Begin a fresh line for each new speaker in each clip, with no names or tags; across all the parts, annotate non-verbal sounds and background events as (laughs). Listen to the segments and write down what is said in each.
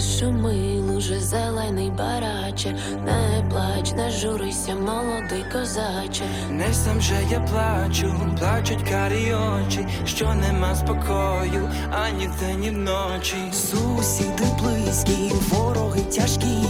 не шуми, луже зелений бараче, не плач, не журися, молодий козаче.
Не сам же я плачу, плачуть карі очі, що нема спокою, ані вдень, ні вночі.
Сусіди близькі, вороги тяжкі,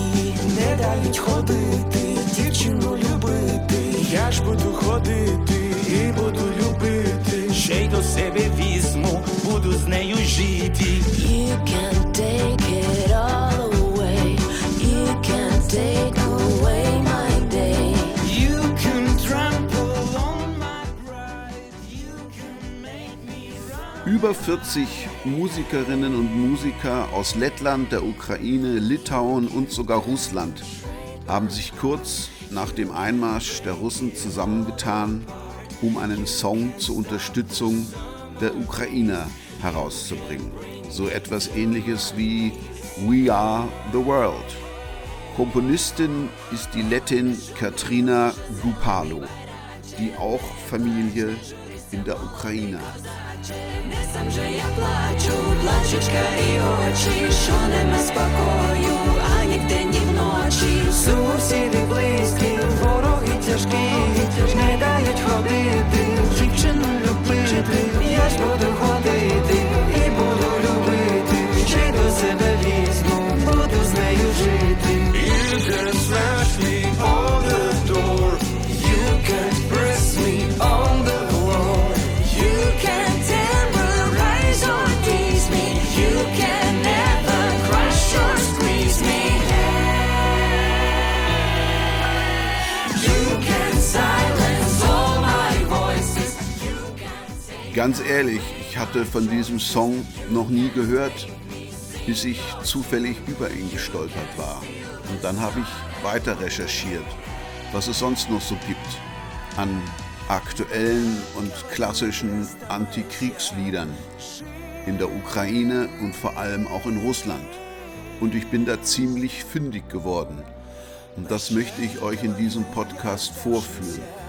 не дають ходити, дівчину любити.
Я ж буду ходити і буду любити, jeito eu sebevismo, budus nem o jiti.
You can take it all away, you can take away my day.
You can trample on my pride, you can make me run.
Über 40 Musikerinnen und Musiker aus Lettland, der Ukraine, Litauen und sogar Russland haben sich kurz nach dem Einmarsch der Russen zusammengetan um einen Song zur Unterstützung der Ukrainer herauszubringen. So etwas ähnliches wie We Are the World. Komponistin ist die Lettin Katrina Gupalo, die auch Familie in der Ukraine hat.
Не сам же
тяжкі, не дають ходити, дівчину любити, я ж буду ходити і буду любити, ще до себе візьму, буду з нею жити.
Ganz ehrlich, ich hatte von diesem Song noch nie gehört, bis ich zufällig über ihn gestolpert war. Und dann habe ich weiter recherchiert, was es sonst noch so gibt an aktuellen und klassischen Antikriegsliedern in der Ukraine und vor allem auch in Russland. Und ich bin da ziemlich fündig geworden. Und das möchte ich euch in diesem Podcast vorführen.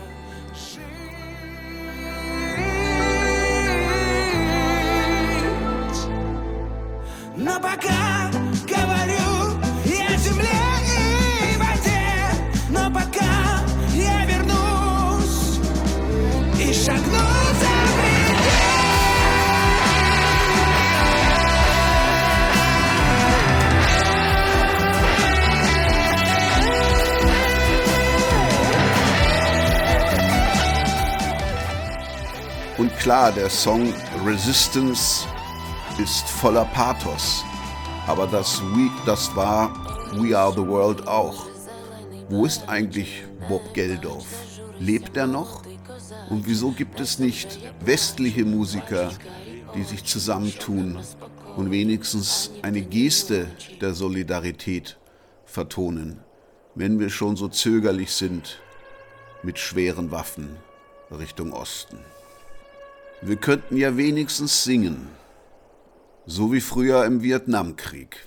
Klar, der Song Resistance ist voller Pathos. Aber das, We, das war We Are the World auch. Wo ist eigentlich Bob Geldof? Lebt er noch? Und wieso gibt es nicht westliche Musiker, die sich zusammentun und wenigstens eine Geste der Solidarität vertonen, wenn wir schon so zögerlich sind mit schweren Waffen Richtung Osten? Wir könnten ja wenigstens singen, so wie früher im Vietnamkrieg.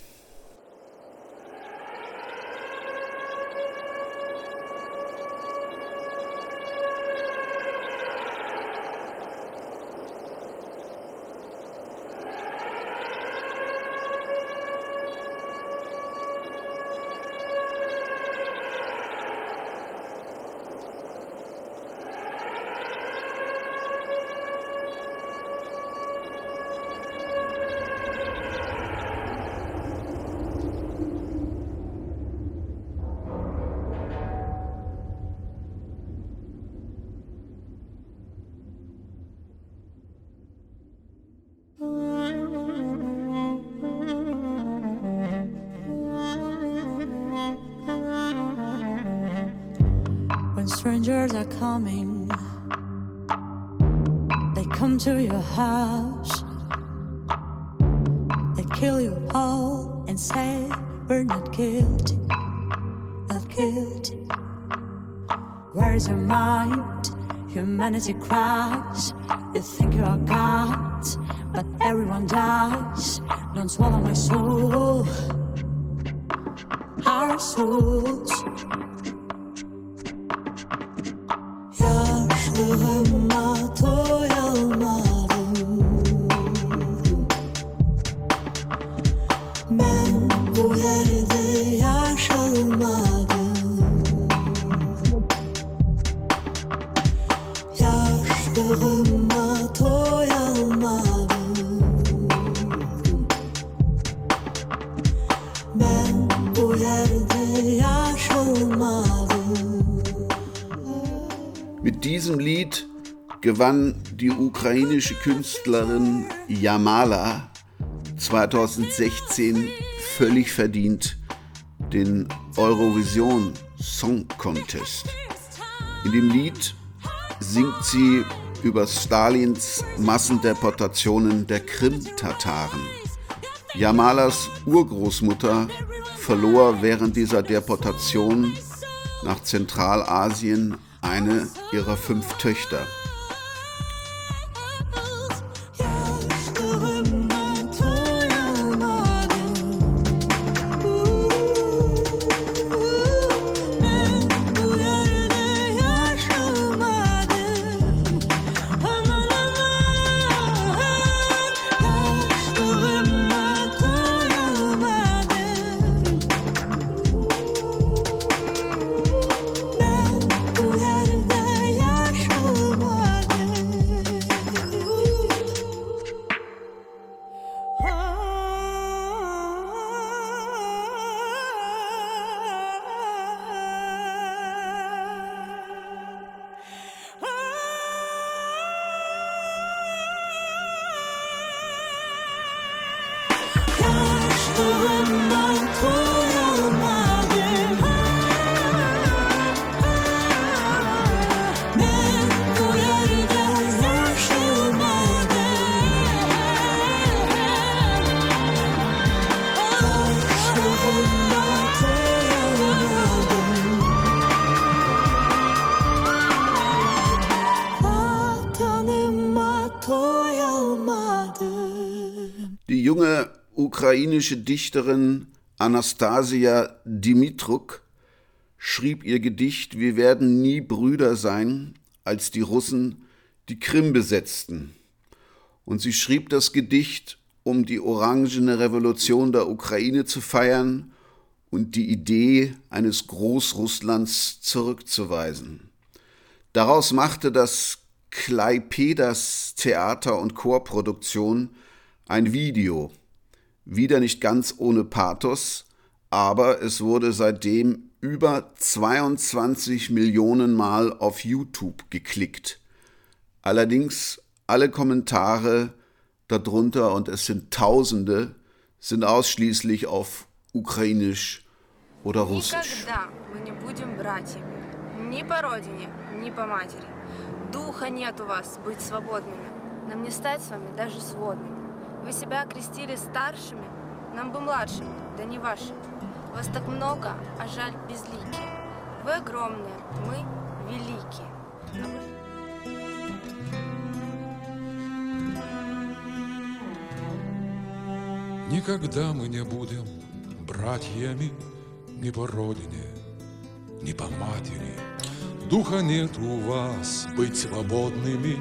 Strangers are coming, they come to your house. They kill you all and say, We're not guilty, not guilty. Where's your mind? Humanity cries. You think you are God, but everyone dies. Don't swallow my soul. Our souls.
Gewann die ukrainische Künstlerin Yamala 2016 völlig verdient den Eurovision Song Contest. In dem Lied singt sie über Stalins Massendeportationen der Krim-Tataren. Jamalas Urgroßmutter verlor während dieser Deportation nach Zentralasien eine ihrer fünf Töchter. Ukrainische Dichterin Anastasia Dimitruk schrieb ihr Gedicht Wir werden nie Brüder sein, als die Russen die Krim besetzten. Und sie schrieb das Gedicht, um die orangene Revolution der Ukraine zu feiern und die Idee eines Großrusslands zurückzuweisen. Daraus machte das Klaipedas Theater- und Chorproduktion ein Video, wieder nicht ganz ohne Pathos, aber es wurde seitdem über 22 Millionen Mal auf YouTube geklickt. Allerdings alle Kommentare darunter, und es sind Tausende, sind ausschließlich auf Ukrainisch oder Russisch.
Духа нет у вас быть свободными. Нам не стать с вами даже сводными. Вы себя окрестили старшими, нам бы младшими, да не вашими. Вас так много, а жаль безликие. Вы огромные, мы великие. Мы...
Никогда мы не будем братьями ни по родине, ни по матери. Духа нет у вас быть свободными,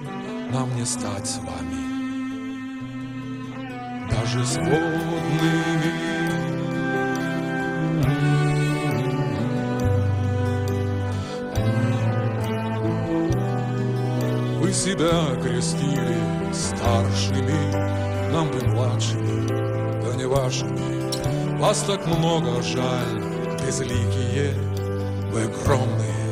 нам не стать с вами даже сводными. Вы себя крестили старшими, нам бы младшими, да не вашими. Вас так много жаль, безликие, вы огромные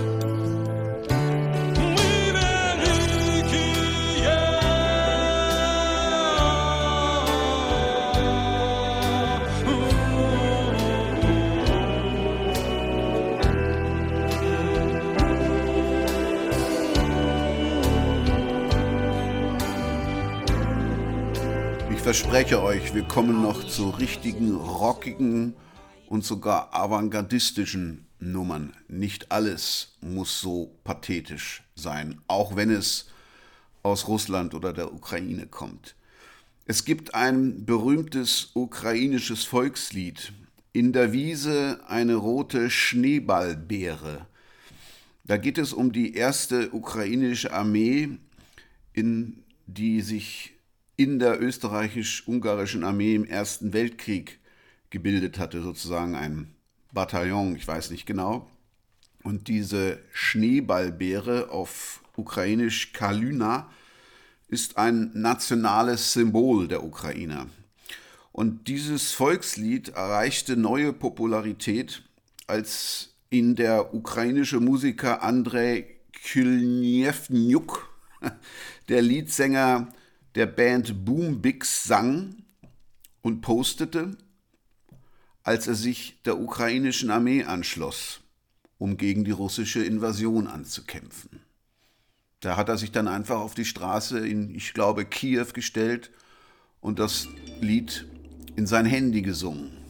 verspreche euch, wir kommen noch zu richtigen, rockigen und sogar avantgardistischen Nummern. Nicht alles muss so pathetisch sein, auch wenn es aus Russland oder der Ukraine kommt. Es gibt ein berühmtes ukrainisches Volkslied, In der Wiese eine rote Schneeballbeere. Da geht es um die erste ukrainische Armee, in die sich in der österreichisch-ungarischen Armee im Ersten Weltkrieg gebildet hatte, sozusagen ein Bataillon, ich weiß nicht genau. Und diese Schneeballbeere auf ukrainisch Kalyna ist ein nationales Symbol der Ukrainer. Und dieses Volkslied erreichte neue Popularität, als ihn der ukrainische Musiker Andrei Kylniewniuk, (laughs) der Leadsänger der Band Boom Bix, sang und postete, als er sich der ukrainischen Armee anschloss, um gegen die russische Invasion anzukämpfen. Da hat er sich dann einfach auf die Straße in, ich glaube, Kiew gestellt und das Lied in sein Handy gesungen.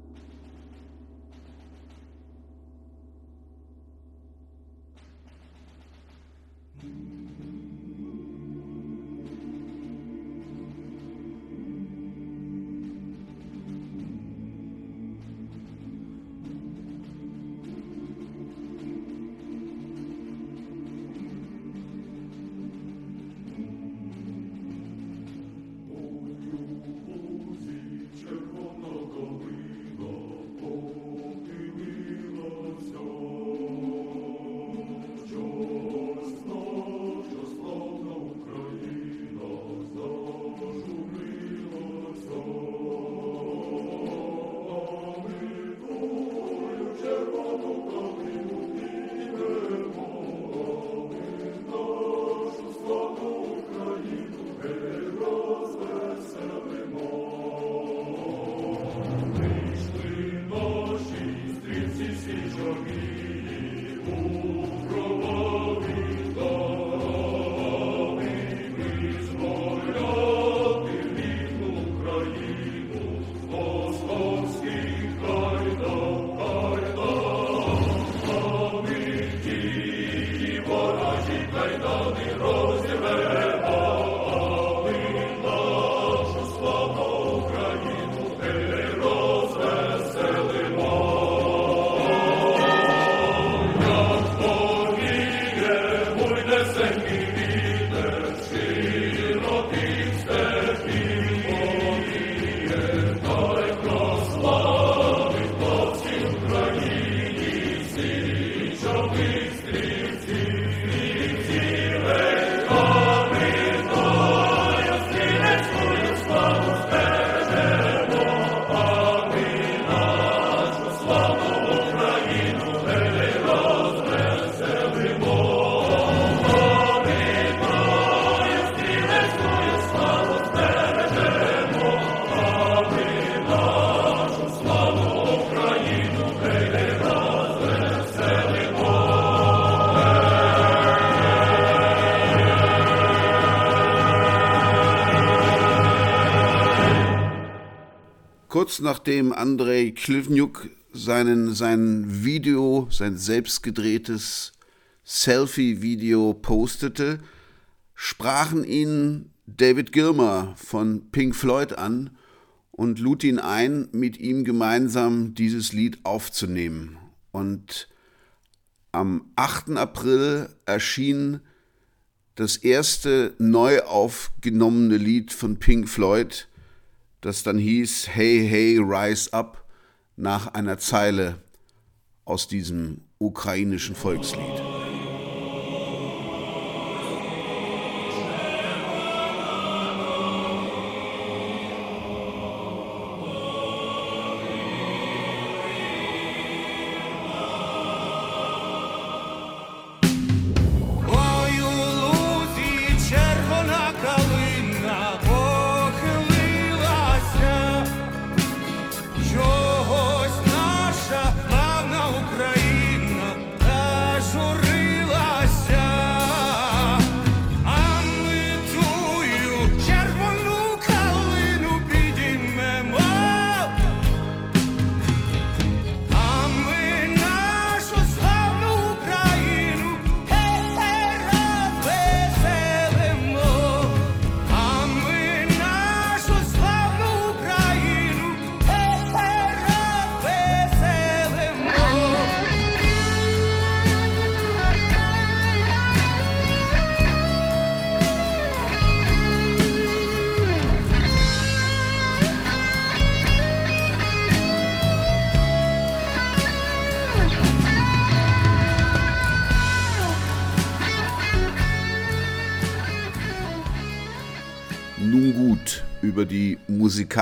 Kurz nachdem Andrei Klivniuk seinen, sein Video, sein selbstgedrehtes Selfie-Video postete, sprachen ihn David Gilmer von Pink Floyd an und lud ihn ein, mit ihm gemeinsam dieses Lied aufzunehmen. Und am 8. April erschien das erste neu aufgenommene Lied von Pink Floyd, das dann hieß Hey, hey, rise up nach einer Zeile aus diesem ukrainischen Volkslied.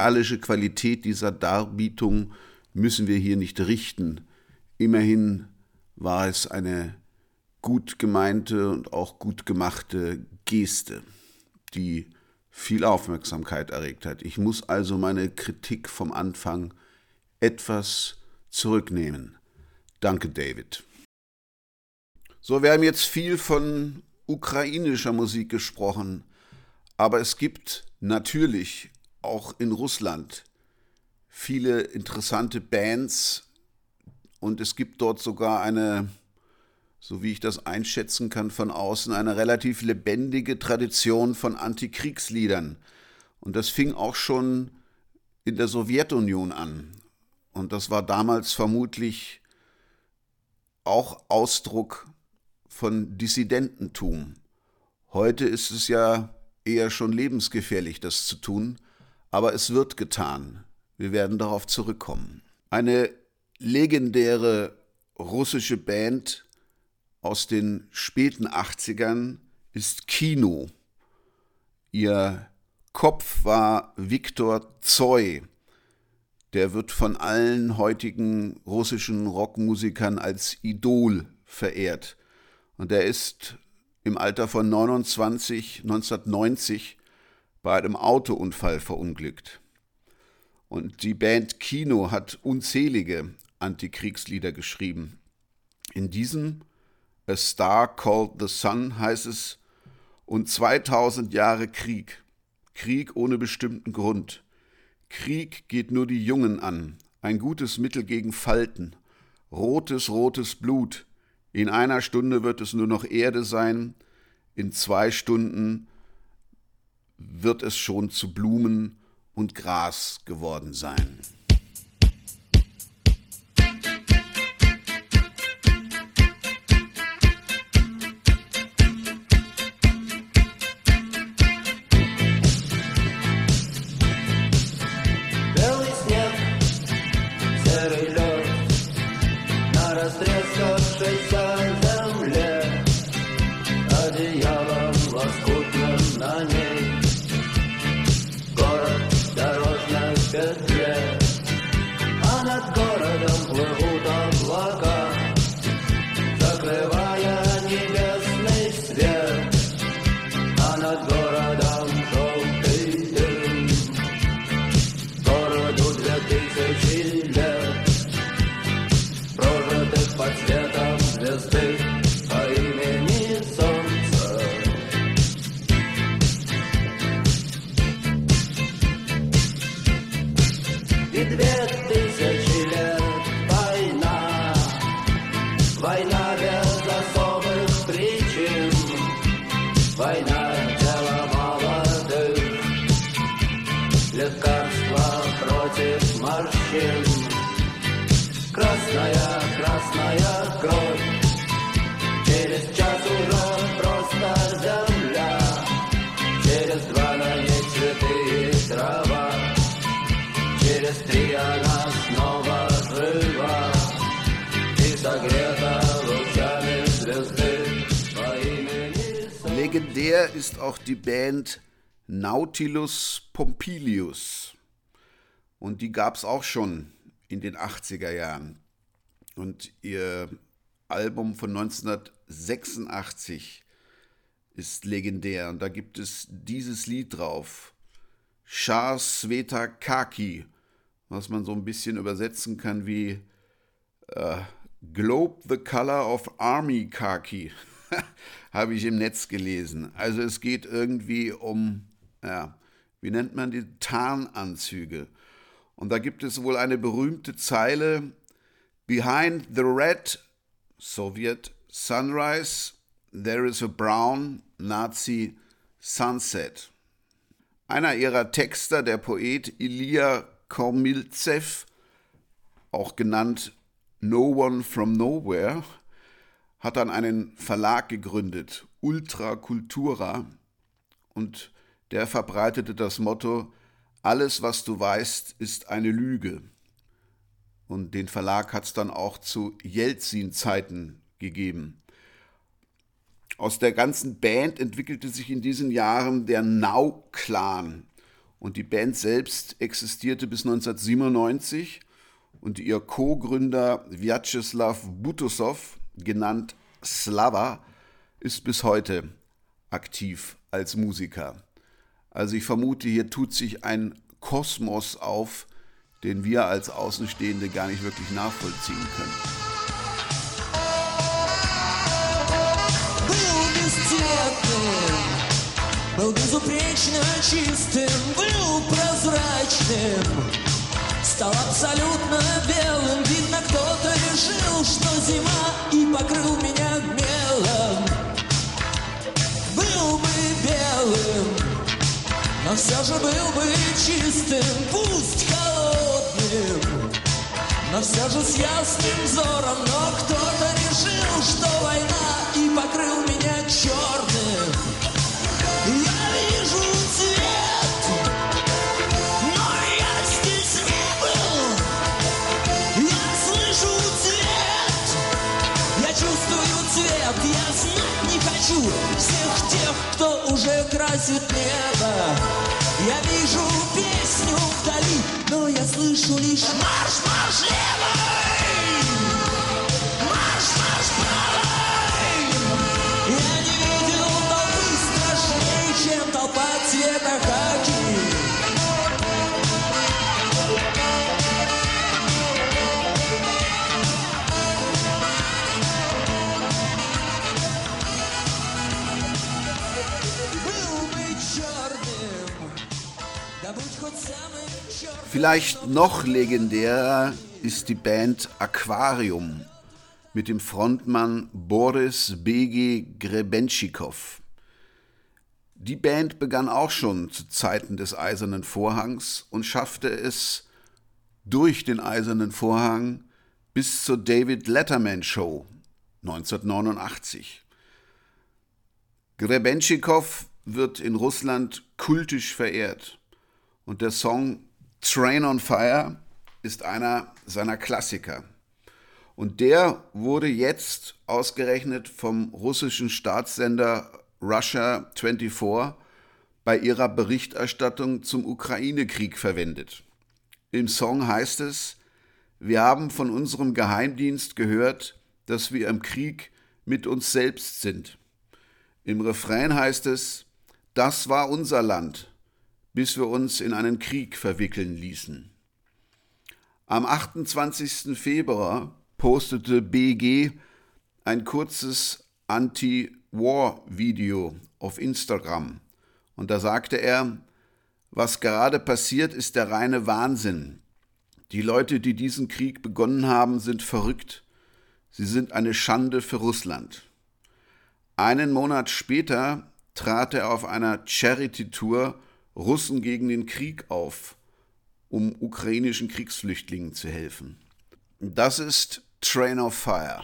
Musikalische Qualität dieser Darbietung müssen wir hier nicht richten. Immerhin war es eine gut gemeinte und auch gut gemachte Geste, die viel Aufmerksamkeit erregt hat. Ich muss also meine Kritik vom Anfang etwas zurücknehmen. Danke, David. So, wir haben jetzt viel von ukrainischer Musik gesprochen, aber es gibt natürlich auch in Russland viele interessante Bands und es gibt dort sogar eine, so wie ich das einschätzen kann von außen, eine relativ lebendige Tradition von Antikriegsliedern. Und das fing auch schon in der Sowjetunion an. Und das war damals vermutlich auch Ausdruck von Dissidententum. Heute ist es ja eher schon lebensgefährlich, das zu tun, aber es wird getan. Wir werden darauf zurückkommen. Eine legendäre russische Band aus den späten 80ern ist Kino. Ihr Kopf war Viktor Zoy. Der wird von allen heutigen russischen Rockmusikern als Idol verehrt. Und er ist im Alter von 29 1990 bei einem Autounfall verunglückt. Und die Band Kino hat unzählige Antikriegslieder geschrieben. In diesem A Star Called the Sun heißt es, und 2000 Jahre Krieg, Krieg ohne bestimmten Grund. Krieg geht nur die Jungen an, ein gutes Mittel gegen Falten, rotes, rotes Blut. In einer Stunde wird es nur noch Erde sein, in zwei Stunden wird es schon zu Blumen und Gras geworden sein.
Красная, красная кровь Через час уже просто земля Через два на ней цветы и трава Через три она снова жива И согрета лучами звезды По имени Солнце.
Legendär ist auch die Band Nautilus Pompilius. Und die gab es auch schon in den 80er Jahren. Und ihr Album von 1986 ist legendär. Und da gibt es dieses Lied drauf. Shah Sveta Kaki, was man so ein bisschen übersetzen kann wie äh, Globe the Color of Army Khaki. (laughs) Habe ich im Netz gelesen. Also es geht irgendwie um, ja, wie nennt man die Tarnanzüge. Und da gibt es wohl eine berühmte Zeile, Behind the red Soviet sunrise, there is a brown Nazi sunset. Einer ihrer Texter, der Poet Ilya Kormilzew, auch genannt No One from Nowhere, hat dann einen Verlag gegründet, Ultra Cultura, und der verbreitete das Motto, alles, was du weißt, ist eine Lüge. Und den Verlag hat es dann auch zu Jelzin-Zeiten gegeben. Aus der ganzen Band entwickelte sich in diesen Jahren der Now-Clan. Und die Band selbst existierte bis 1997 und ihr Co-Gründer Vyacheslav Butusow, genannt Slava ist bis heute aktiv als Musiker. Also ich vermute, hier tut sich ein Kosmos auf, den wir als Außenstehende gar nicht wirklich nachvollziehen können.
Был бесцветным, был безупречно чистым, был прозрачным, стал абсолютно белым. Видно, кто-то решил, что зима и покрыл меня мелом. Был бы белым, но все же был бы чистым, пусть холодным. Но все же с ясным взором Но кто-то решил, что война И покрыл меня черным Я вижу цвет Но я здесь не был. Я слышу цвет Я чувствую цвет Я знать не хочу Всех тех, кто уже красит небо Я вижу песню вдали Но я слышу лишь марш, марш левой
Vielleicht noch legendärer ist die Band Aquarium mit dem Frontmann Boris BG Grebenschikow. Die Band begann auch schon zu Zeiten des Eisernen Vorhangs und schaffte es durch den Eisernen Vorhang bis zur David Letterman Show 1989. Grebenschikow wird in Russland kultisch verehrt und der Song Train on Fire ist einer seiner Klassiker. Und der wurde jetzt ausgerechnet vom russischen Staatssender Russia 24 bei ihrer Berichterstattung zum Ukraine-Krieg verwendet. Im Song heißt es, wir haben von unserem Geheimdienst gehört, dass wir im Krieg mit uns selbst sind. Im Refrain heißt es, das war unser Land, bis wir uns in einen Krieg verwickeln ließen. Am 28. Februar postete BG ein kurzes Anti-War-Video auf Instagram und da sagte er, was gerade passiert, ist der reine Wahnsinn. Die Leute, die diesen Krieg begonnen haben, sind verrückt. Sie sind eine Schande für Russland. Einen Monat später trat er auf einer Charity-Tour Russen gegen den Krieg auf, um ukrainischen Kriegsflüchtlingen zu helfen. Das ist Train of Fire.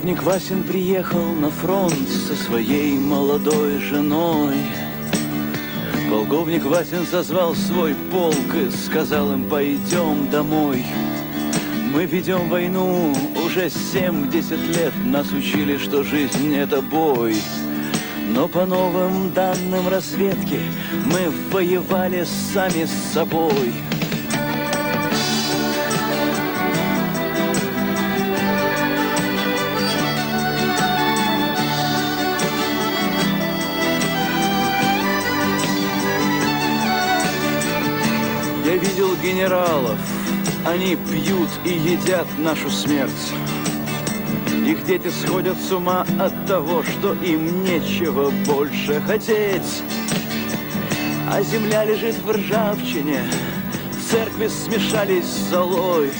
Полковник Васин приехал на фронт со своей молодой женой. Полковник Васин созвал свой полк и сказал им, пойдем домой. Мы ведем войну уже 70 лет, нас учили, что жизнь это бой. Но по новым данным разведки мы воевали сами с собой. Генералов, они пьют и едят нашу смерть. Их дети сходят с ума от того, что им нечего больше хотеть. А земля лежит в ржавчине, церкви смешались с золой.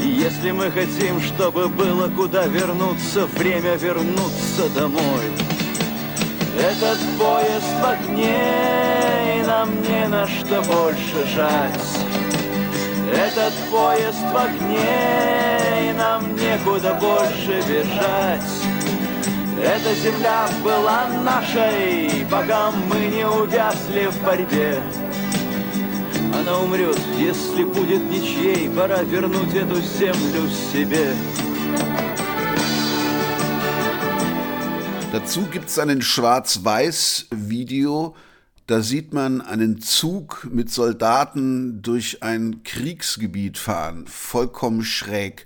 И если мы хотим, чтобы было куда вернуться, время вернуться домой. Этот поезд в огне, нам не на что больше жать. Этот поезд в огне, и нам некуда больше бежать. Эта земля была нашей, пока мы не увязли в борьбе. А рано умрет, если будет ничьей, пора вернуть эту землю себе.
Dazu gibt es ein Schwarz-Weiß-Video, da sieht man einen Zug mit Soldaten durch ein Kriegsgebiet fahren. Vollkommen schräg.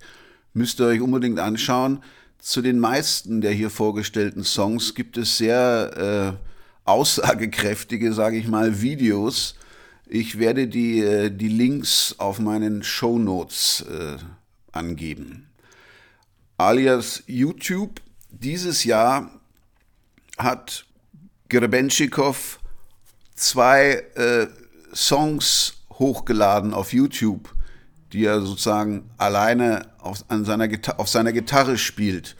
Müsst ihr euch unbedingt anschauen. Zu den meisten der hier vorgestellten Songs gibt es sehr äh, aussagekräftige, sage ich mal, Videos. Ich werde die, äh, die Links auf meinen Show Notes äh, angeben. Alias YouTube. Dieses Jahr hat Grebenschikow zwei äh, Songs hochgeladen auf YouTube, die er sozusagen alleine auf, an seiner auf seiner Gitarre spielt.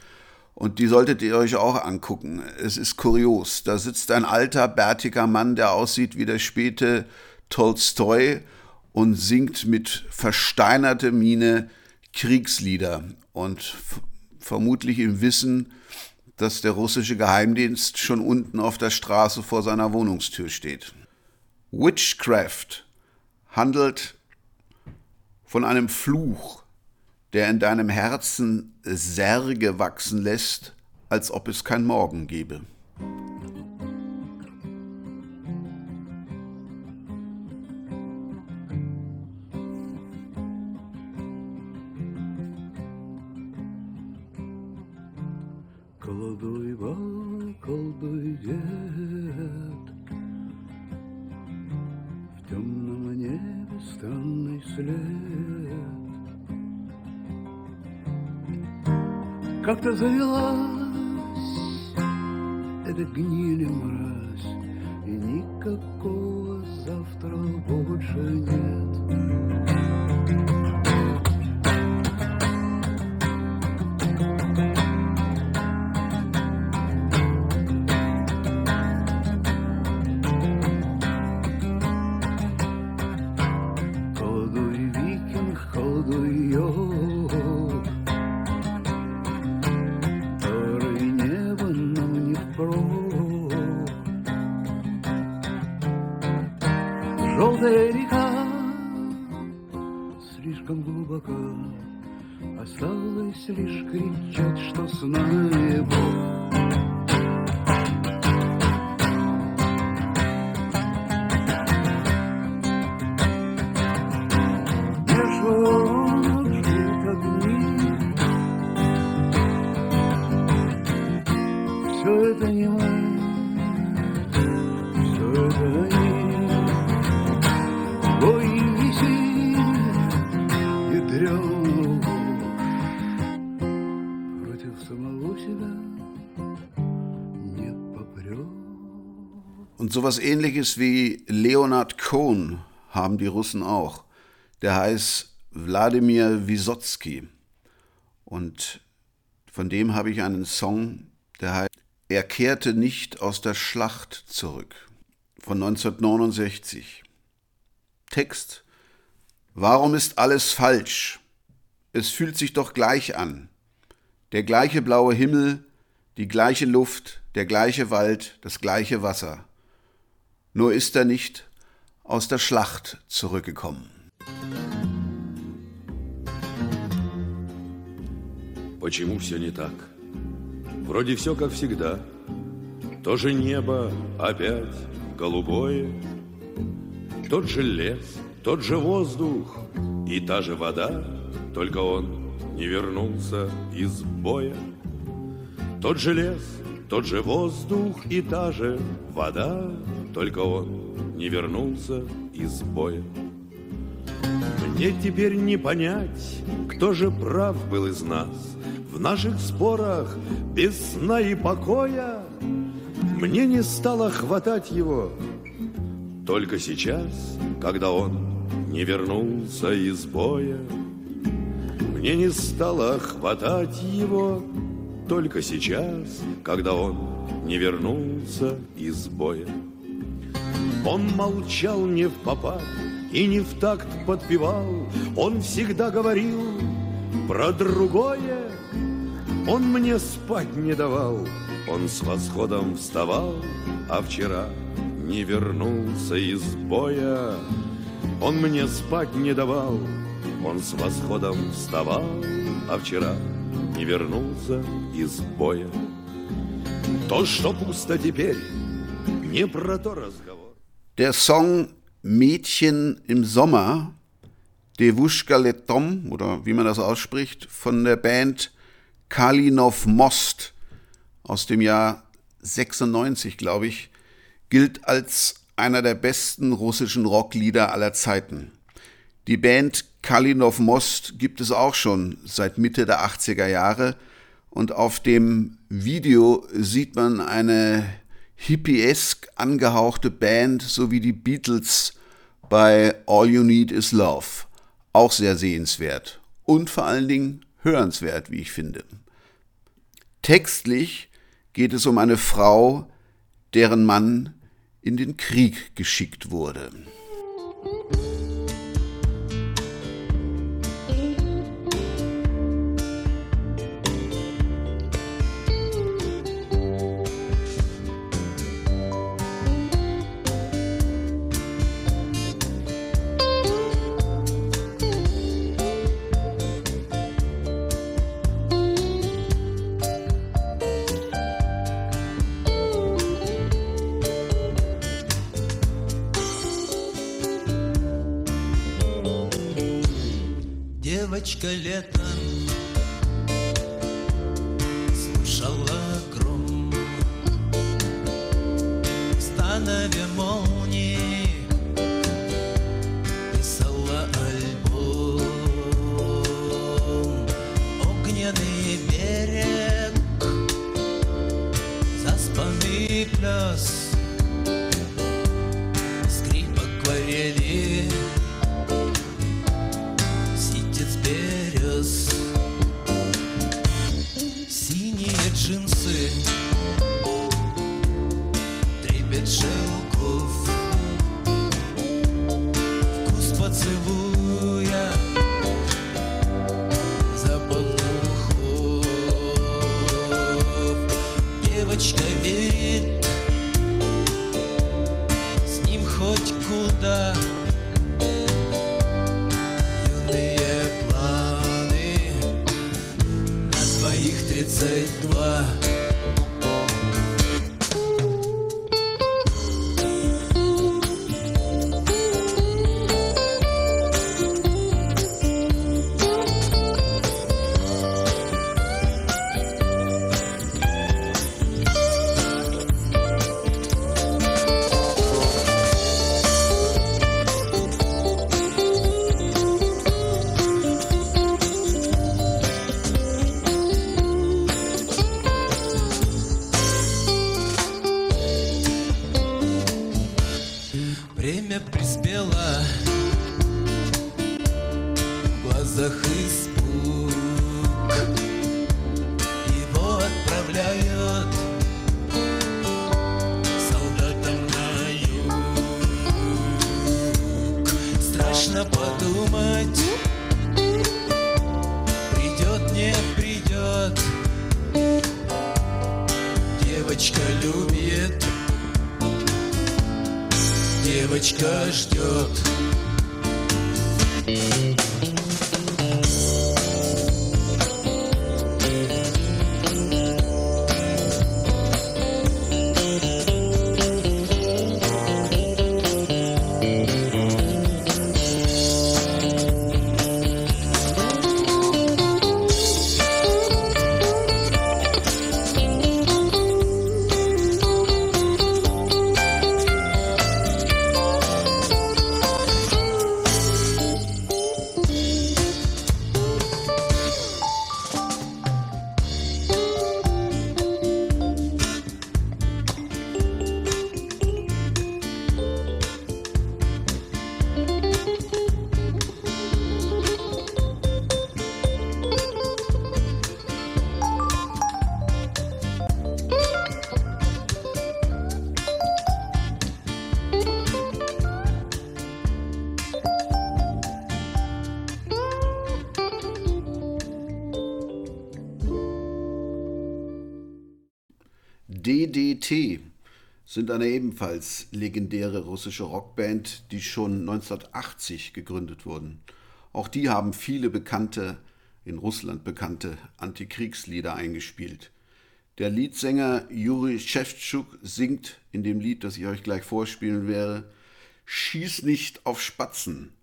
Und die solltet ihr euch auch angucken. Es ist kurios. Da sitzt ein alter, bärtiger Mann, der aussieht wie der späte Tolstoi und singt mit versteinerter Miene Kriegslieder. Und vermutlich im Wissen, dass der russische Geheimdienst schon unten auf der Straße vor seiner Wohnungstür steht. Witchcraft handelt von einem Fluch, der in deinem Herzen Särge wachsen lässt, als ob es kein Morgen gebe.
Как-то завелась эта гнили мразь, И никакого завтра больше нет.
Und sowas ähnliches wie Leonard Cohen haben die Russen auch. Der heißt Wladimir Wysotsky. Und von dem habe ich einen Song, der heißt Er kehrte nicht aus der Schlacht zurück. Von 1969. Text Warum ist alles falsch? Es fühlt sich doch gleich an. Der gleiche blaue Himmel, die gleiche Luft, der gleiche Wald, das gleiche Wasser nur ist er nicht aus der Schlacht zurückgekommen.
Почему все не так? Вроде все как всегда. То же небо опять голубое, Тот же лес, тот же воздух и та же вода, Только он не вернулся из боя. Тот же лес, тот же воздух и та же вода, только он не вернулся из боя. Мне теперь не понять, кто же прав был из нас В наших спорах без сна и покоя. Мне не стало хватать его Только сейчас, когда он не вернулся из боя. Мне не стало хватать его Только сейчас, когда он не вернулся из боя. Он молчал не в попад и не в такт подпевал, Он всегда говорил про другое. Он мне спать не давал, он с восходом вставал, А вчера не вернулся из боя. Он мне спать не давал, он с восходом вставал, а вчера не вернулся из боя. То, что пусто теперь, не про то разговор.
Der Song Mädchen im Sommer, Devushka Letom, oder wie man das ausspricht, von der Band Kalinov Most aus dem Jahr 96, glaube ich, gilt als einer der besten russischen Rocklieder aller Zeiten. Die Band Kalinov Most gibt es auch schon seit Mitte der 80er Jahre und auf dem Video sieht man eine hippiesk angehauchte Band sowie die Beatles bei All You Need Is Love. Auch sehr sehenswert und vor allen Dingen hörenswert, wie ich finde. Textlich geht es um eine Frau, deren Mann in den Krieg geschickt wurde.
Musik лето DDT
sind eine ebenfalls legendäre russische Rockband, die schon 1980 gegründet wurden. Auch die haben viele bekannte, in Russland bekannte Antikriegslieder eingespielt. Der Leadsänger Juri Schewtschuk singt in dem Lied, das ich euch gleich vorspielen werde, Schieß nicht auf Spatzen,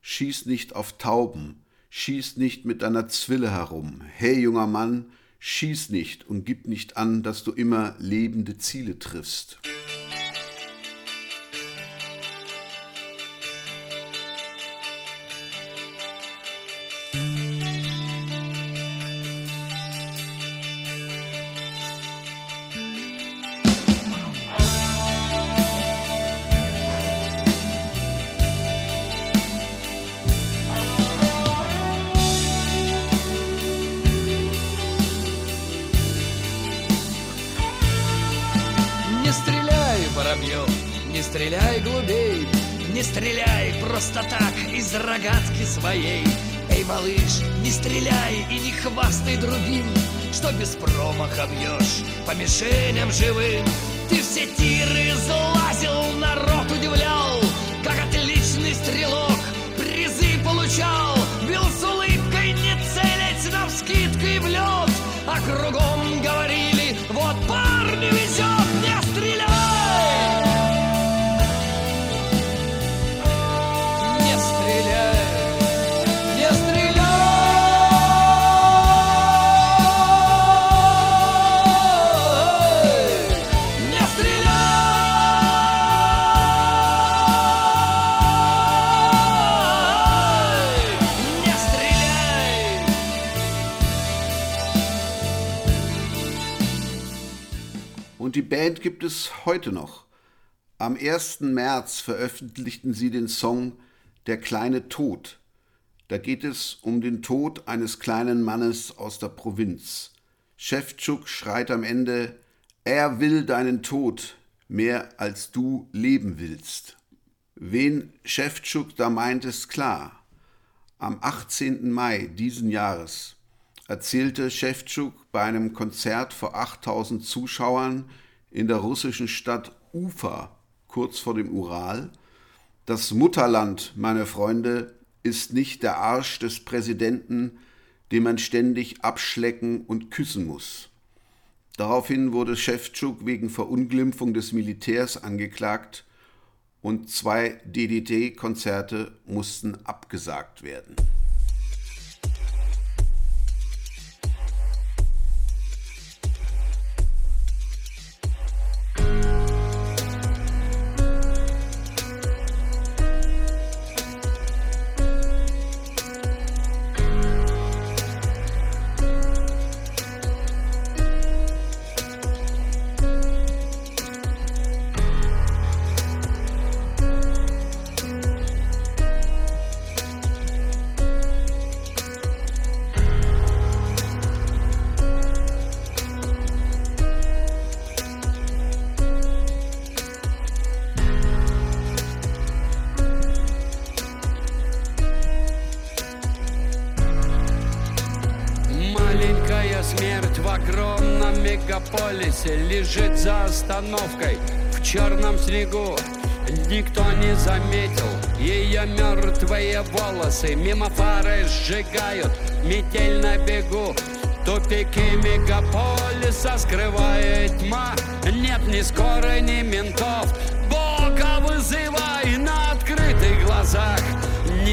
schieß nicht auf Tauben, schieß nicht mit deiner Zwille herum. Hey junger Mann, schieß nicht und gib nicht an, dass du immer lebende Ziele triffst. Und die Band gibt es heute noch. Am 1. März veröffentlichten sie den Song Der kleine Tod. Da geht es um den Tod eines kleinen Mannes aus der Provinz. Schewtschuk schreit am Ende, er will deinen Tod mehr als du leben willst. Wen Schewtschuk da meint, ist klar. Am 18. Mai diesen Jahres erzählte Schewtschuk bei einem Konzert vor 8000 Zuschauern in der russischen Stadt Ufa, kurz vor dem Ural, das Mutterland, meine Freunde, ist nicht der Arsch des Präsidenten, den man ständig abschlecken und küssen muss. Daraufhin wurde Schewtschuk wegen Verunglimpfung des Militärs angeklagt und zwei DDT-Konzerte mussten abgesagt werden.
Bye.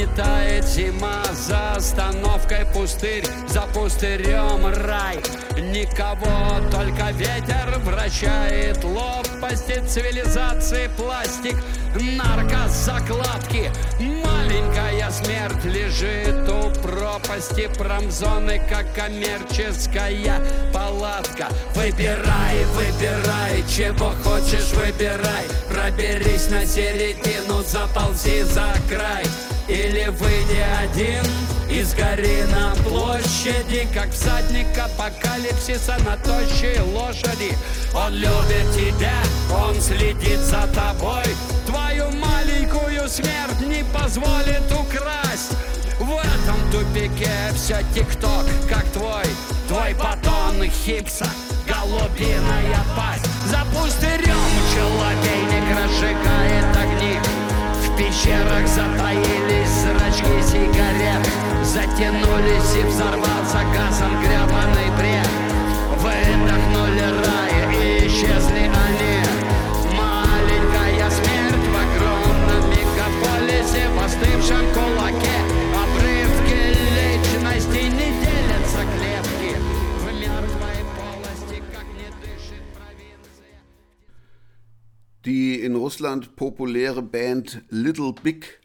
Не тает зима за остановкой пустырь, за пустырем рай. Никого, только ветер вращает лопасти цивилизации пластик, наркозакладки. Маленькая смерть лежит у пропасти промзоны, как коммерческая палатка. Выбирай, выбирай, чего хочешь, выбирай. Проберись на середину, заползи за край. Или выйди один? И сгори на площади Как всадник апокалипсиса на тощей лошади. Он любит тебя, он следит за тобой. Твою маленькую смерть не позволит украсть. В этом тупике все тикток, как твой. Твой батон хипса, голубиная пасть. За пустырем человейник разжигает огни В пещерах затаились зрачки сигарет. Затянулись и взорвался газом гребаный бред. Выдохнули рай и исчезли они. Маленькая смерть в огромном мегаполисе В остывшем кулаке
Die in Russland populäre Band Little Big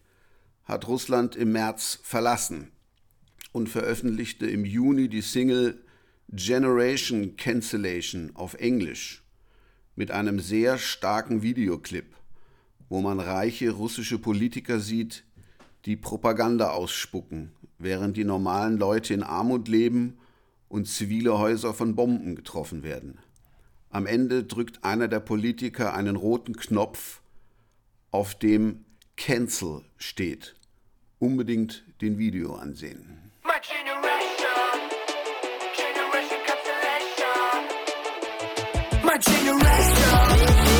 hat Russland im März verlassen und veröffentlichte im Juni die Single Generation Cancellation auf Englisch mit einem sehr starken Videoclip, wo man reiche russische Politiker sieht, die Propaganda ausspucken, während die normalen Leute in Armut leben und zivile Häuser von Bomben getroffen werden. Am Ende drückt einer der Politiker einen roten Knopf, auf dem Cancel steht. Unbedingt den Video ansehen.
My generation. My generation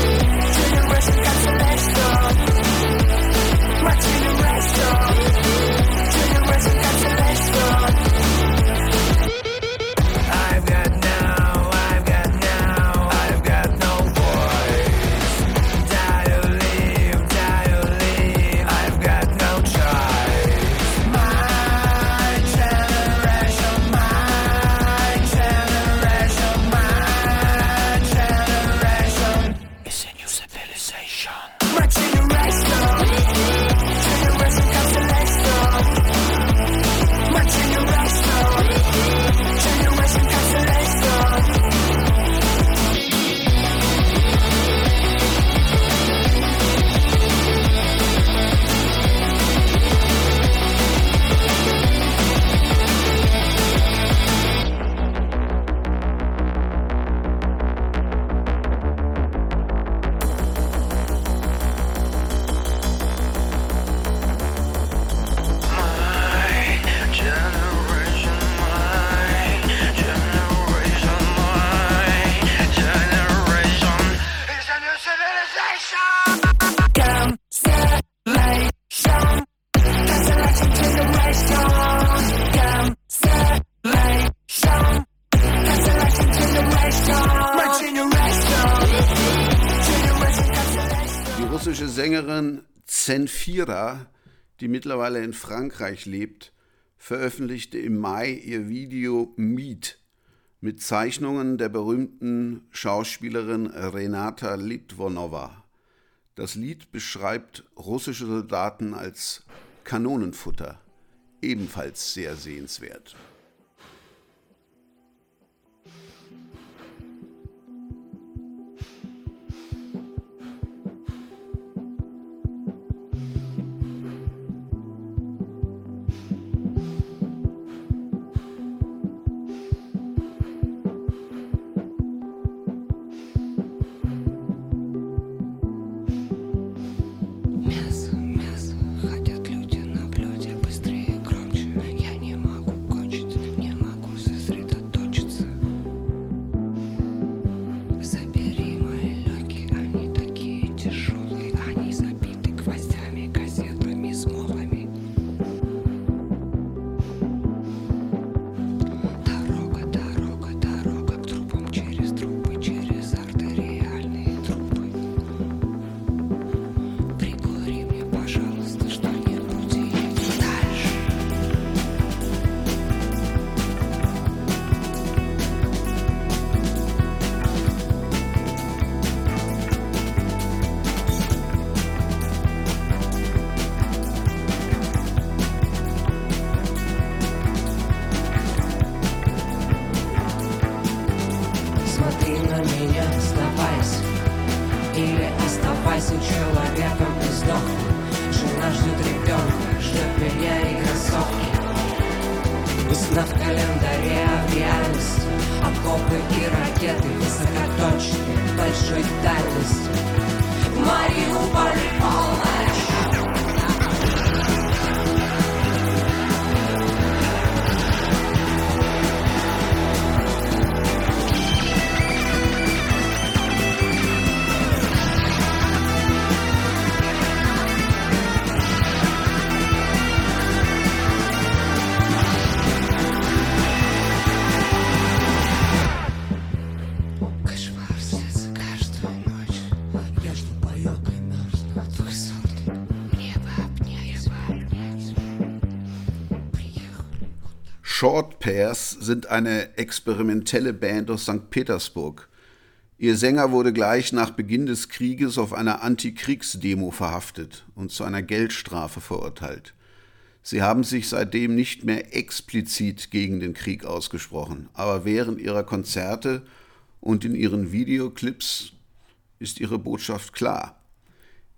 Zenfira, die mittlerweile in Frankreich lebt, veröffentlichte im Mai ihr Video Meet mit Zeichnungen der berühmten Schauspielerin Renata Litwonova. Das Lied beschreibt russische Soldaten als Kanonenfutter, ebenfalls sehr sehenswert. Short Pairs sind eine experimentelle Band aus St. Petersburg. Ihr Sänger wurde gleich nach Beginn des Krieges auf einer Antikriegsdemo verhaftet und zu einer Geldstrafe verurteilt. Sie haben sich seitdem nicht mehr explizit gegen den Krieg ausgesprochen, aber während ihrer Konzerte und in ihren Videoclips ist ihre Botschaft klar.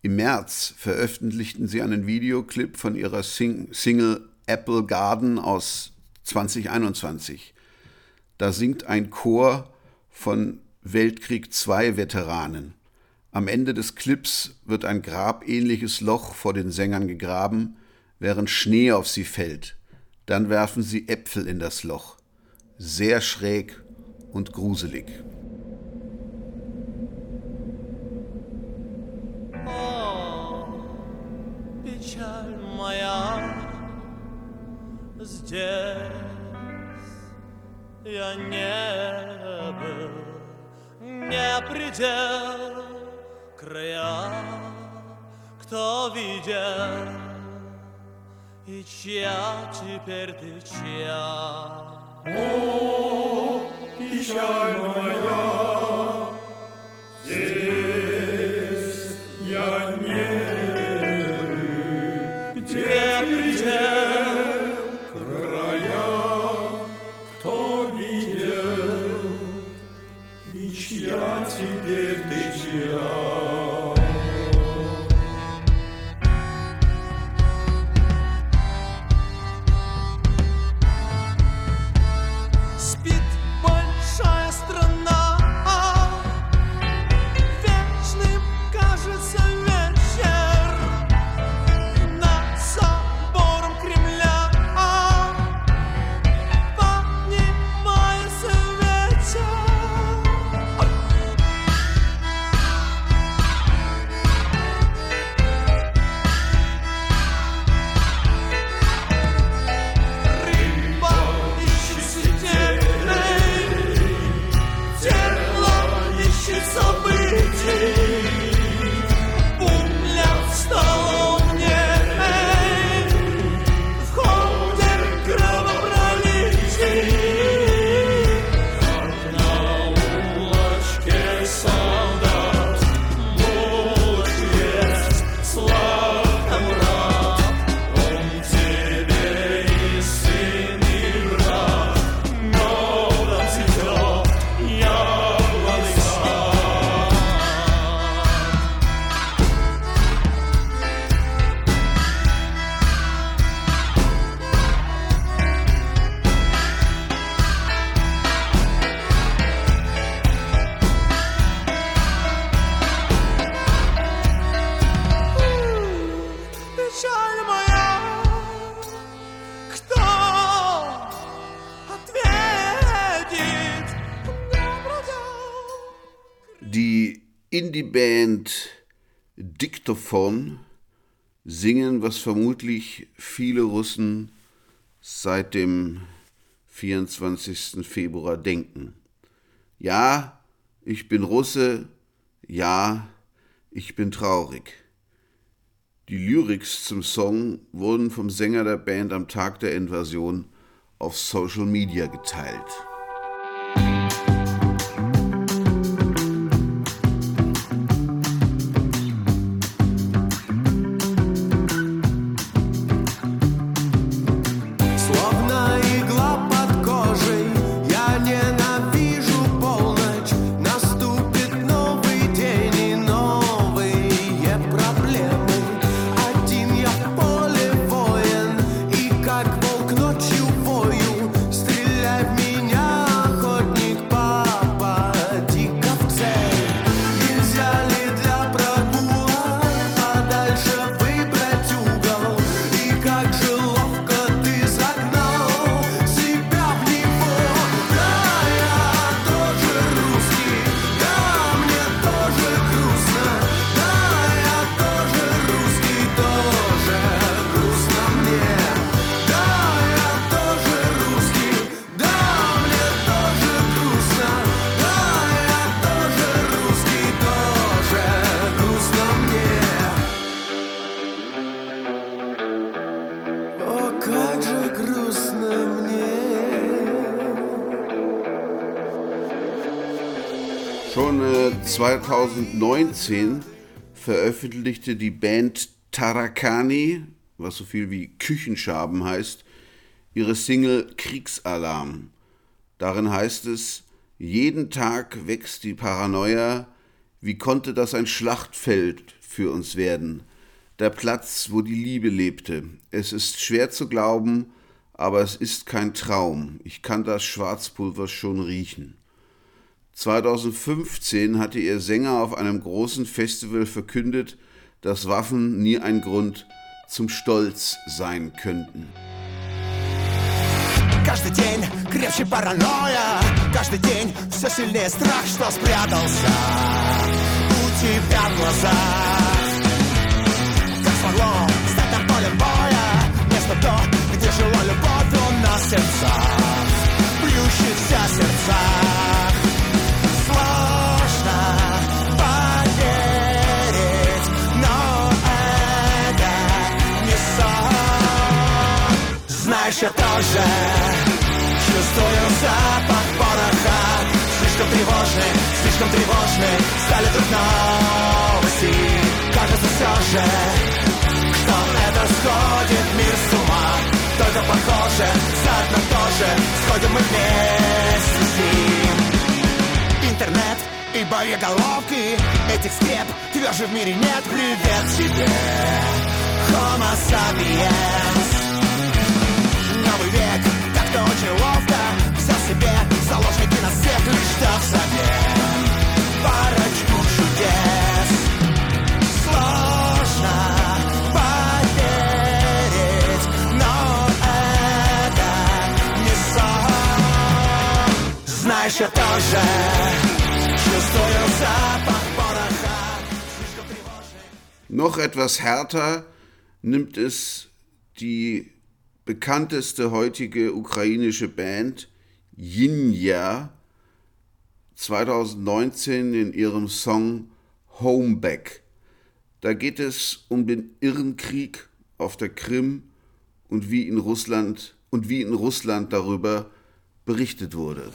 Im März veröffentlichten sie einen Videoclip von ihrer Sing Single Apple Garden aus 2021. Da singt ein Chor von Weltkrieg II-Veteranen. Am Ende des Clips wird ein grabähnliches Loch vor den Sängern gegraben, während Schnee auf sie fällt. Dann werfen sie Äpfel in das Loch. Sehr schräg und gruselig.
Oh, Здесь я не был, не предел края Кто видел и чья теперь ты чья.
О, печаль моя,
Indie-Band Diktophon singen, was vermutlich viele Russen seit dem 24. Februar denken. Ja, ich bin Russe, ja, ich bin traurig. Die Lyrics zum Song wurden vom Sänger der Band am Tag der Invasion auf Social Media geteilt. 2019 veröffentlichte die Band Tarakani, was so viel wie Küchenschaben heißt, ihre Single Kriegsalarm. Darin heißt es, jeden Tag wächst die Paranoia, wie konnte das ein Schlachtfeld für uns werden? Der Platz, wo die Liebe lebte. Es ist schwer zu glauben, aber es ist kein Traum. Ich kann das Schwarzpulver schon riechen. 2015 hatte ihr Sänger auf einem großen Festival verkündet, dass Waffen nie ein Grund zum Stolz sein könnten.
Каждый день крепче паранойя Каждый день все сильнее страх, что спрятался У тебя в глазах Как смогло стать нам полем боя Место то, где жила любовь у нас в сердцах Бьющихся сердцах Тоже чувствую запах пороха Слишком тревожный, слишком тревожный Стали вдруг новости Кажется все же, что это сходит мир с ума Только похоже, заодно тоже Сходим мы вместе с ним Интернет и боеголовки Этих скреп тверже в мире нет Привет тебе, Homo sapiens Новый век, как-то очень ловко Все себе, заложники на всех лишь дав совет Парочку чудес. Сложно поверить Но это не сон. Знаешь, я тоже чувствую запах пороха.
Noch etwas härter nimmt es die bekannteste heutige ukrainische Band Jinja 2019 in ihrem Song Homeback. Da geht es um den Irrenkrieg auf der Krim und wie in Russland und wie in Russland darüber berichtet wurde.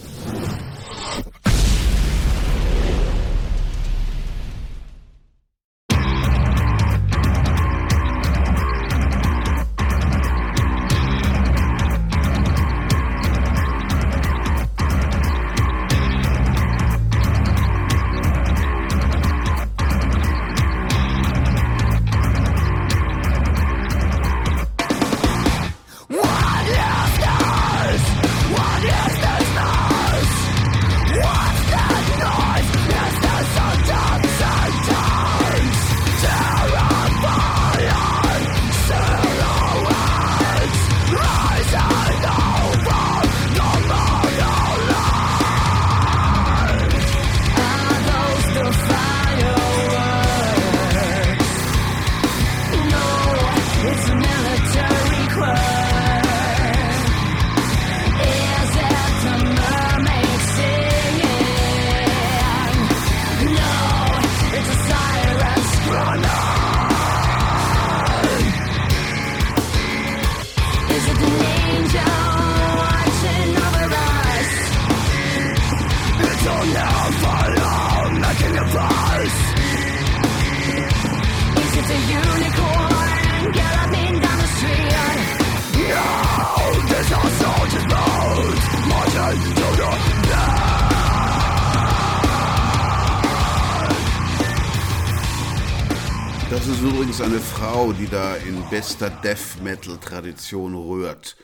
Da in bester Death Metal Tradition rührt.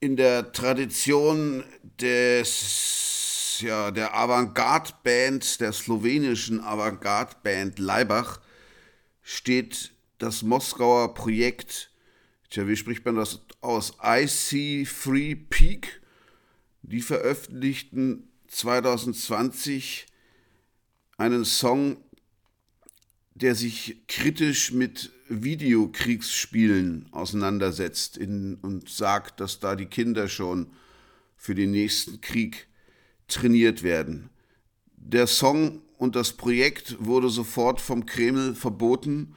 In der Tradition des ja, der Avantgarde Band, der slowenischen Avantgarde Band Leibach steht das Moskauer Projekt, tja, wie spricht man das aus? IC Free Peak. Die veröffentlichten 2020 einen Song, der sich kritisch mit Videokriegsspielen auseinandersetzt in, und sagt, dass da die Kinder schon für den nächsten Krieg trainiert werden. Der Song und das Projekt wurde sofort vom Kreml verboten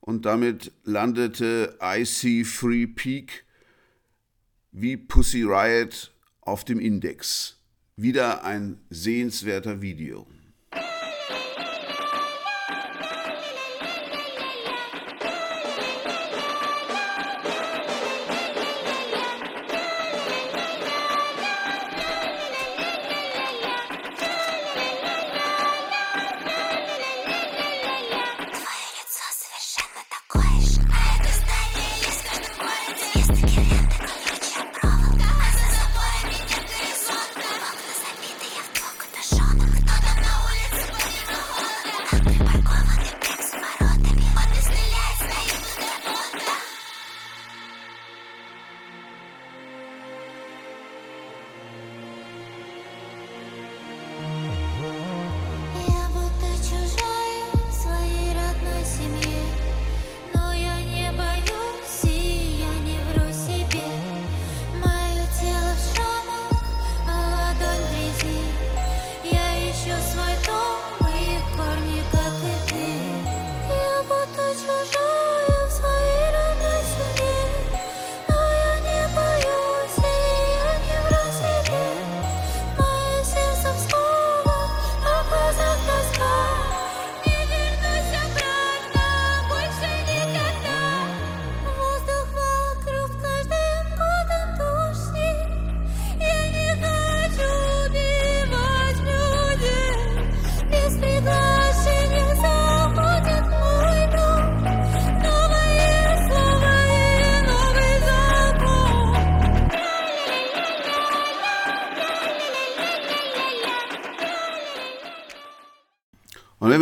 und damit landete IC Free Peak wie Pussy Riot auf dem Index. Wieder ein sehenswerter Video.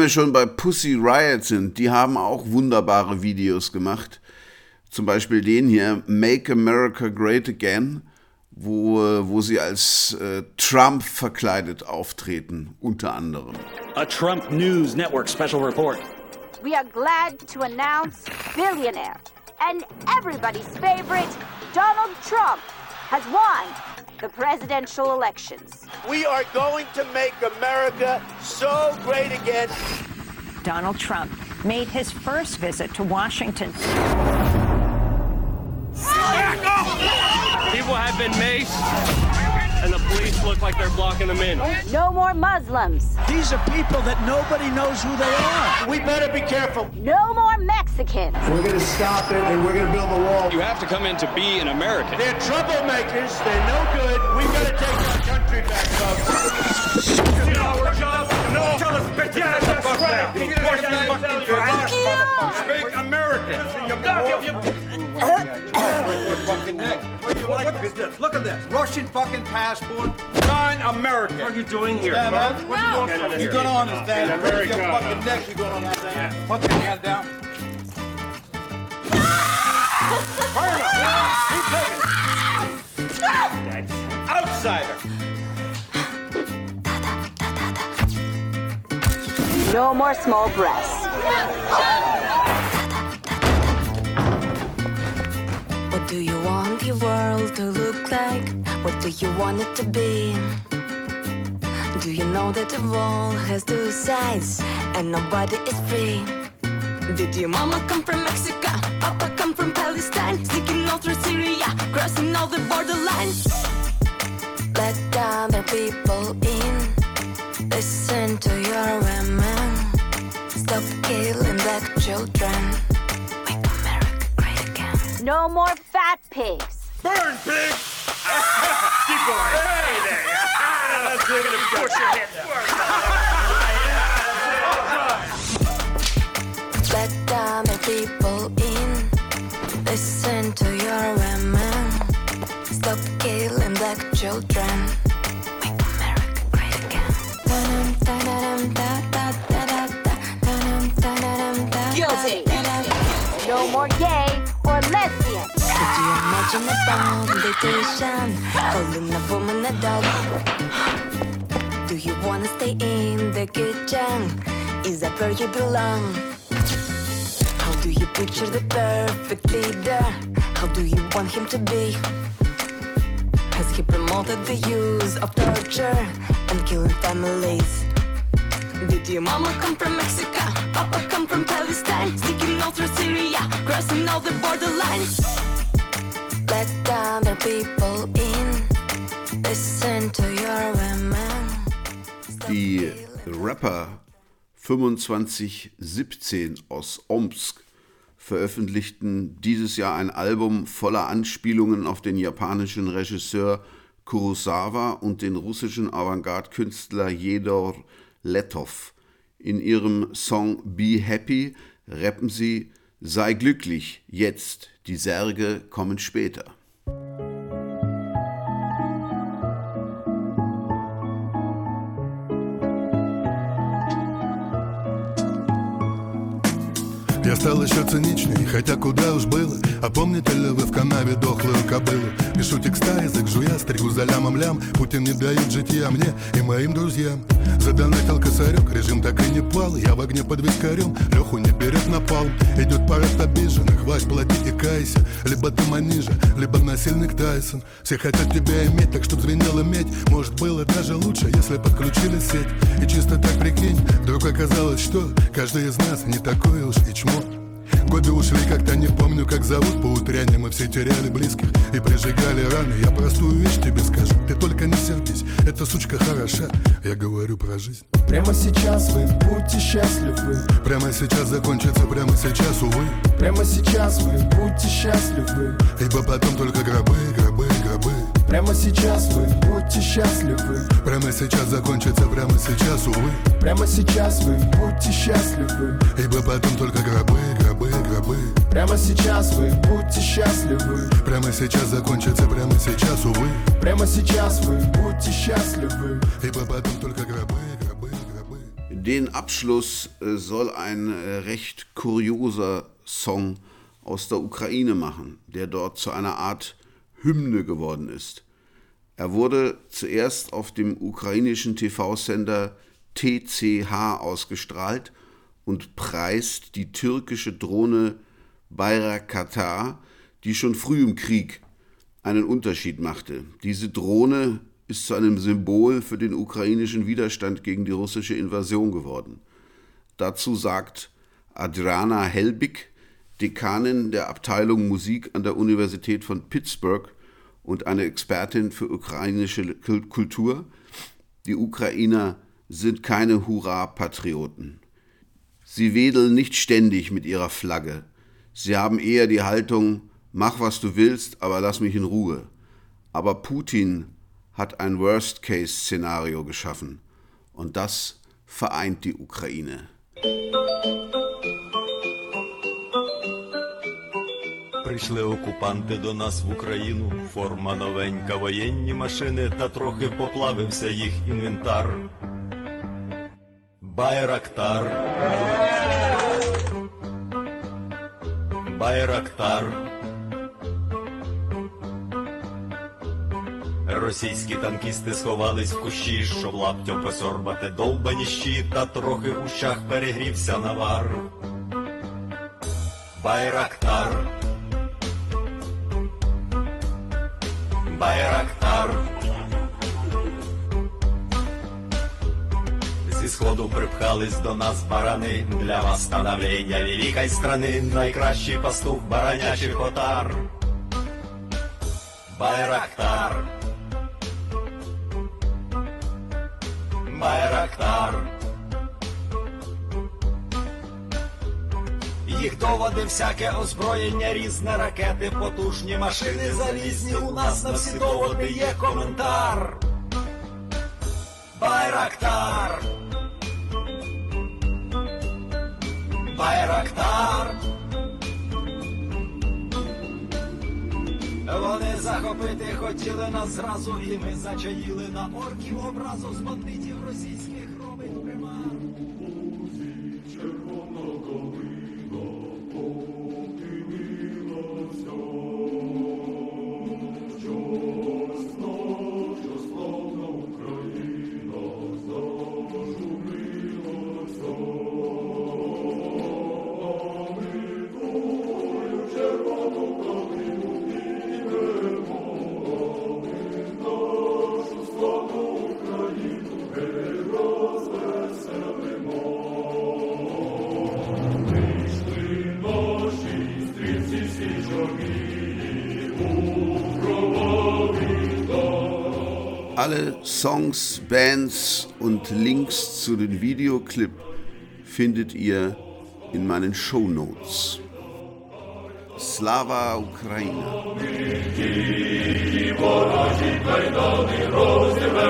Wir schon bei Pussy Riot sind, die haben auch wunderbare Videos gemacht. Zum Beispiel den hier, Make America Great Again, wo, wo sie als äh, Trump verkleidet auftreten, unter anderem.
A Trump News Network special report.
We are glad to announce billionaire and everybody's favorite, Donald Trump, has won the presidential elections.
We are going to make America so great again.
Donald Trump made his first visit to Washington.
People have been maced, and the police look like they're blocking them in.
No more Muslims.
These are people that nobody knows who they are.
We better be careful.
No more Mexicans.
We're going to stop it and we're going to build a wall.
You have to come in to be an American.
They're troublemakers. They're no good. We got to take our country back, folks.
You know our job? Don't. You fucking fucking Speak American.
Well, Look at this. Russian fucking passport. Sign American.
What are you doing here?
Man.
What are you doing
no.
You're
gonna understand. America. Your fucking neck, you're gonna understand. Put your hand down.
Burn him!
Taking No more small breasts.
What do you want your world to look like? What do you want it to be? Do you know that the wall has two sides and nobody is free? Did your mama come from Mexico? Papa come from Palestine? Sneaking all through Syria, crossing all the borderlines. Let other people in. Listen to your women. Stop killing black children.
No more fat pigs.
Burn, pigs! (laughs) Keep going. Hey there. That's good. Push your head
Let other people in. Listen to your women. Stop killing black children.
No more gay or lesbian.
Could you imagine a competition? Calling a woman a dog. Do you wanna stay in the kitchen? Is that where you belong? How do you picture the perfect leader? How do you want him to be? Has he promoted the use of torture and killing families? Did your mama come from Mexico? Papa come from Palestine? Sneaking all through Syria, crossing all the borderlines. Let other people in. Listen to your women.
Die Rapper 2517 aus Omsk veröffentlichten dieses Jahr ein Album voller Anspielungen auf den japanischen Regisseur Kurosawa und den russischen Avantgarde-Künstler Jedor Letov. In ihrem Song Be Happy rappen sie Sei glücklich, jetzt, die Särge kommen später.
Я стал еще циничней, хотя куда уж было А помните ли вы в канаве дохлую кобылу? Пишу текста, язык жуя, стригу за лямом лям. Путин не дает житья мне и моим друзьям. Задонатил косарек, режим так и не пал. Я в огне под вискарем, Леху не берет на пал. Идет парад обиженных, Вась, плати и кайся. Либо ты манижа, либо насильник Тайсон. Все хотят тебя иметь, так чтоб звенела медь. Может было даже лучше, если подключили сеть. И чисто так прикинь, вдруг оказалось, что Каждый из нас не такой уж и чмо Годы ушли, как-то не помню, как зовут. По утряне мы все теряли близких И прижигали раны. Я простую вещь тебе скажу Ты только не сердись, эта сучка хороша. Я говорю про жизнь.
Прямо сейчас вы будьте счастливы
Прямо сейчас закончится, прямо сейчас, увы.
Прямо сейчас вы будьте счастливы
Ибо потом только гробы, гробы, гробы.
Прямо сейчас вы будьте счастливы
Прямо сейчас закончится, прямо сейчас, увы.
Прямо сейчас вы будьте счастливы
Ибо потом только гробы, гробы, гробы
Прямо сейчас вы будьте счастливы
Прямо сейчас закончится, прямо сейчас, увы
Прямо сейчас вы будьте счастливы
Ибо потом только гробы, гробы, гробы
Den Abschluss äh, soll ein äh, recht kurioser Song aus der Ukraine machen, der dort zu einer Art Hymne geworden ist. Er wurde zuerst auf dem ukrainischen TV-Sender TCH ausgestrahlt und preist die türkische Drohne Bayraktar, die schon früh im Krieg einen Unterschied machte. Diese Drohne ist zu einem Symbol für den ukrainischen Widerstand gegen die russische Invasion geworden. Dazu sagt Adriana Helbig, Dekanin der Abteilung Musik an der Universität von Pittsburgh und eine Expertin für ukrainische Kultur, die Ukrainer sind keine Hurra-Patrioten. Sie wedeln nicht ständig mit ihrer Flagge. Sie haben eher die Haltung, mach was du willst, aber lass mich in Ruhe. Aber Putin hat ein Worst-Case-Szenario geschaffen. Und das vereint die Ukraine.
Прийшли окупанти до нас в Україну, форма новенька, воєнні машини, та трохи поплавився їх інвентар. Байрактар. Байрактар. Російські танкісти сховались в кущі, щоб лаптям посорбати довбані щі, та трохи в ущах перегрівся навар. Байрактар. Байрактар. Зі сходу припхались до нас барани для восстановлення великої страни, найкращий пастух баранячих отар. Байрактар. Байрактар. Їх доводи всяке озброєння, різне ракети, потужні машини залізні. У нас на всі доводи є коментар. Байрактар. Байрактар. Вони захопити хотіли нас зразу, і ми зачаїли на орків образу з бандитів російських робить примар.
Alle Songs, Bands und Links zu den Videoclip findet ihr in meinen Show Notes. Slava Ukraina!
ворожі кайдани розірве,